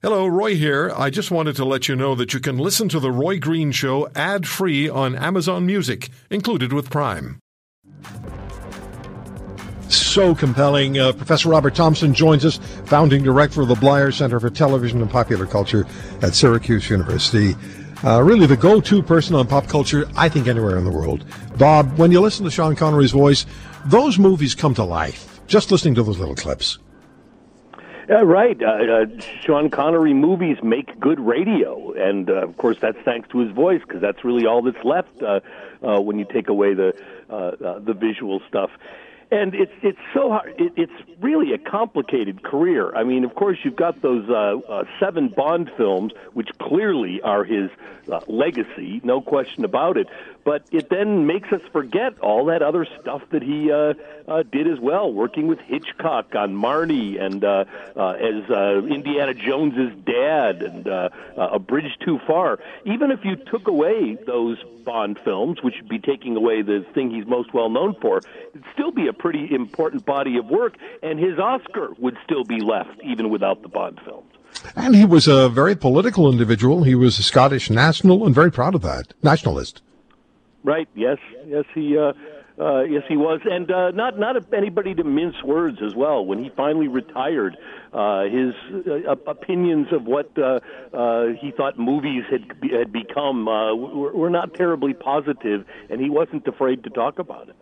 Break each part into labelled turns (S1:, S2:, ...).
S1: Hello, Roy here. I just wanted to let you know that you can listen to The Roy Green Show ad free on Amazon Music, included with Prime.
S2: So compelling. Uh, Professor Robert Thompson joins us, founding director of the Bleier Center for Television and Popular Culture at Syracuse University. Uh, really the go to person on pop culture, I think, anywhere in the world. Bob, when you listen to Sean Connery's voice, those movies come to life just listening to those little clips.
S3: Yeah, right. Uh, uh, Sean Connery movies make good radio, and uh, of course that's thanks to his voice because that's really all that's left uh, uh, when you take away the the visual stuff and it's it's so hard. It, it's really a complicated career. I mean, of course, you've got those uh, uh, seven Bond films, which clearly are his uh, legacy, no question about it. But it then makes us forget all that other stuff that he uh, uh, did as well, working with Hitchcock on Marnie and uh, uh, as uh, Indiana Jones's dad and uh, uh, A Bridge Too Far. Even if you took away those Bond films, which would be taking away the thing he's most well known for, it'd still be a pretty important body of work, and his Oscar would still be left even without the Bond films.
S2: And he was a very political individual. He was a Scottish national and very proud of that, nationalist.
S3: Right. Yes. Yes. He. Uh, uh, yes, he was, and uh, not not anybody to mince words as well. When he finally retired, uh, his uh, opinions of what uh, uh, he thought movies had had become uh, were, were not terribly positive, and he wasn't afraid to talk about it.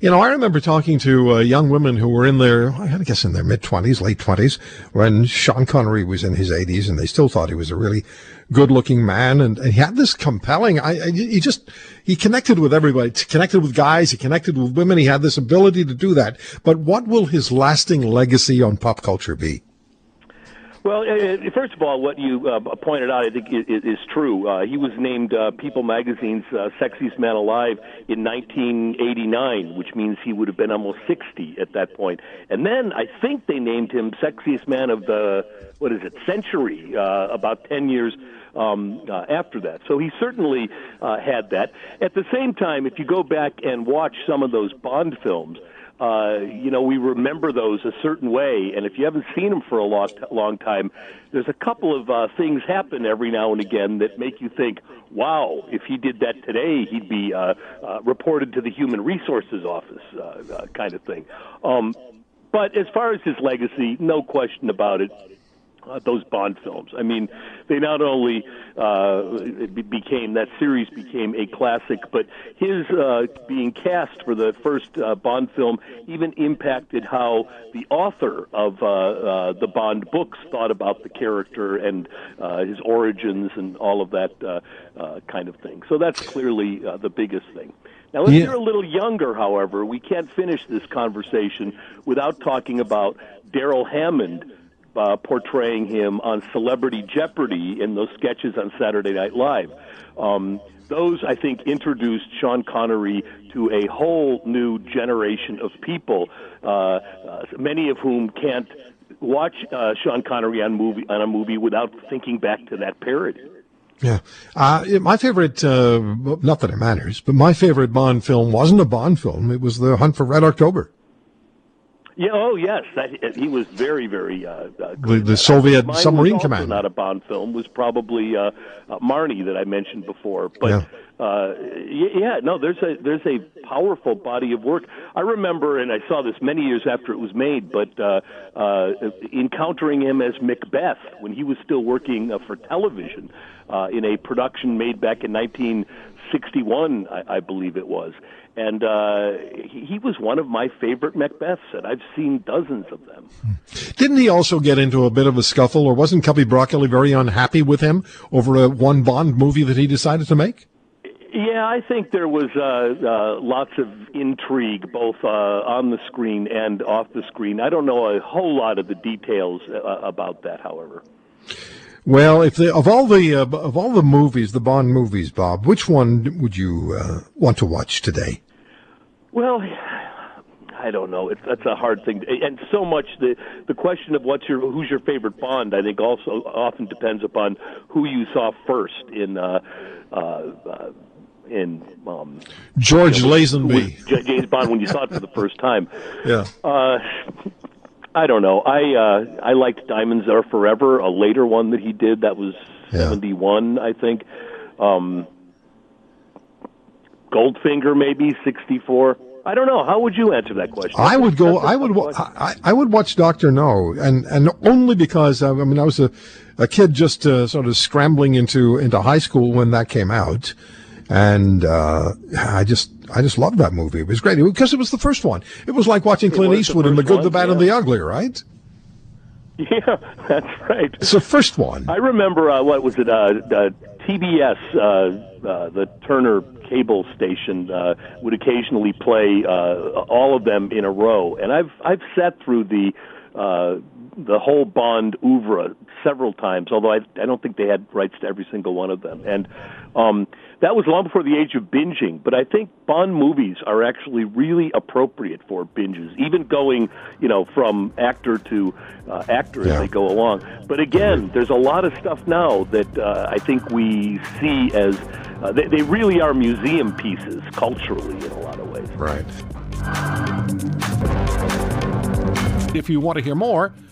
S2: You know, I remember talking to uh, young women who were in their, I guess, in their mid twenties, late twenties, when Sean Connery was in his eighties, and they still thought he was a really good-looking man, and, and he had this compelling. I, I, he just he connected with everybody, he connected with guys, he connected with women. He had this ability to do that. But what will his lasting legacy on pop culture be?
S3: Well, uh, uh, first of all, what you uh, pointed out, I think, is, is true. Uh, he was named uh, People Magazine's uh, Sexiest Man Alive in 1989, which means he would have been almost 60 at that point. And then I think they named him Sexiest Man of the, what is it, century, about 10 years um, uh, after that. So he certainly uh, had that. At the same time, if you go back and watch some of those Bond films, uh, you know, we remember those a certain way. And if you haven't seen them for a long, long time, there's a couple of uh, things happen every now and again that make you think, wow, if he did that today, he'd be uh, uh, reported to the Human Resources Office, uh, uh, kind of thing. Um, but as far as his legacy, no question about it uh, those Bond films. I mean, they not only uh, became that series became a classic, but his uh, being cast for the first uh, Bond film even impacted how the author of uh, uh, the Bond books thought about the character and uh, his origins and all of that uh, uh, kind of thing. So that's clearly uh, the biggest thing. Now, if yeah. you're a little younger, however, we can't finish this conversation without talking about Darrell Hammond uh, portraying him on Celebrity Jeopardy in those sketches on Saturday Night Live. Um, those, I think, introduced Sean Connery to a whole new generation of people, uh, uh, many of whom can't watch uh, Sean Connery on movie on a movie without thinking back to that period.
S2: Yeah. Uh, my favorite, uh, not that it matters, but my favorite Bond film wasn't a Bond film. It was The Hunt for Red October.
S3: Yeah. Oh, yes. That, he was very, very uh, uh
S2: the, the Soviet Mine submarine
S3: was
S2: command.
S3: Not a Bond film. Was probably uh, uh, Marnie that I mentioned before. But yeah. Uh, yeah, no. There's a there's a powerful body of work. I remember, and I saw this many years after it was made. But uh, uh, encountering him as Macbeth when he was still working uh, for television uh, in a production made back in 1961, I, I believe it was and uh, he, he was one of my favorite Macbeths, and I've seen dozens of them.
S2: Didn't he also get into a bit of a scuffle, or wasn't Cubby Broccoli very unhappy with him over a one Bond movie that he decided to make?
S3: Yeah, I think there was uh, uh, lots of intrigue both uh, on the screen and off the screen. I don't know a whole lot of the details uh, about that, however.
S2: Well, if the, of all the uh, of all the movies, the Bond movies, Bob, which one would you uh, want to watch today?
S3: Well, I don't know. It's that's a hard thing, and so much the the question of what's your who's your favorite Bond, I think, also often depends upon who you saw first in. Uh, uh, uh, in um,
S2: George you know, Lazenby,
S3: James Bond when you saw it for the first time.
S2: Yeah. Uh,
S3: I don't know. I uh, I liked Diamonds Are Forever, a later one that he did. That was
S2: Yeah.
S3: seventy one, I think. Um, Goldfinger, maybe sixty four. I don't know. How would you answer that question?
S2: I would go. I would. wa- I, I would watch Doctor No, and and only because uh, I mean I was a, a kid just uh, sort of scrambling into into high school when that came out, and uh, I just I just loved that movie. It was great because it was the first one. It was like watching Clint
S3: the
S2: Eastwood in The Good,
S3: one,
S2: the Bad, and the Ugly. Right?
S3: Yeah, that's right.
S2: It's the first one.
S3: I remember uh, what was it? Uh, uh, TBS, uh, uh, the Turner cable station, uh, would occasionally play uh, all of them in a row, and I've I've sat through the uh, the whole Bond oeuvre several times. Although I I don't think they had rights to every single one of them, and um, that was long before the age of binging. But I think Bond movies are actually really appropriate for binges, even going you know from actor to uh, actor
S2: Yeah.
S3: as they go along. But again, there's a lot of stuff now that uh, I think we see as uh, they, they really are museum pieces culturally in a lot of ways.
S2: Right.
S1: If you want to hear more,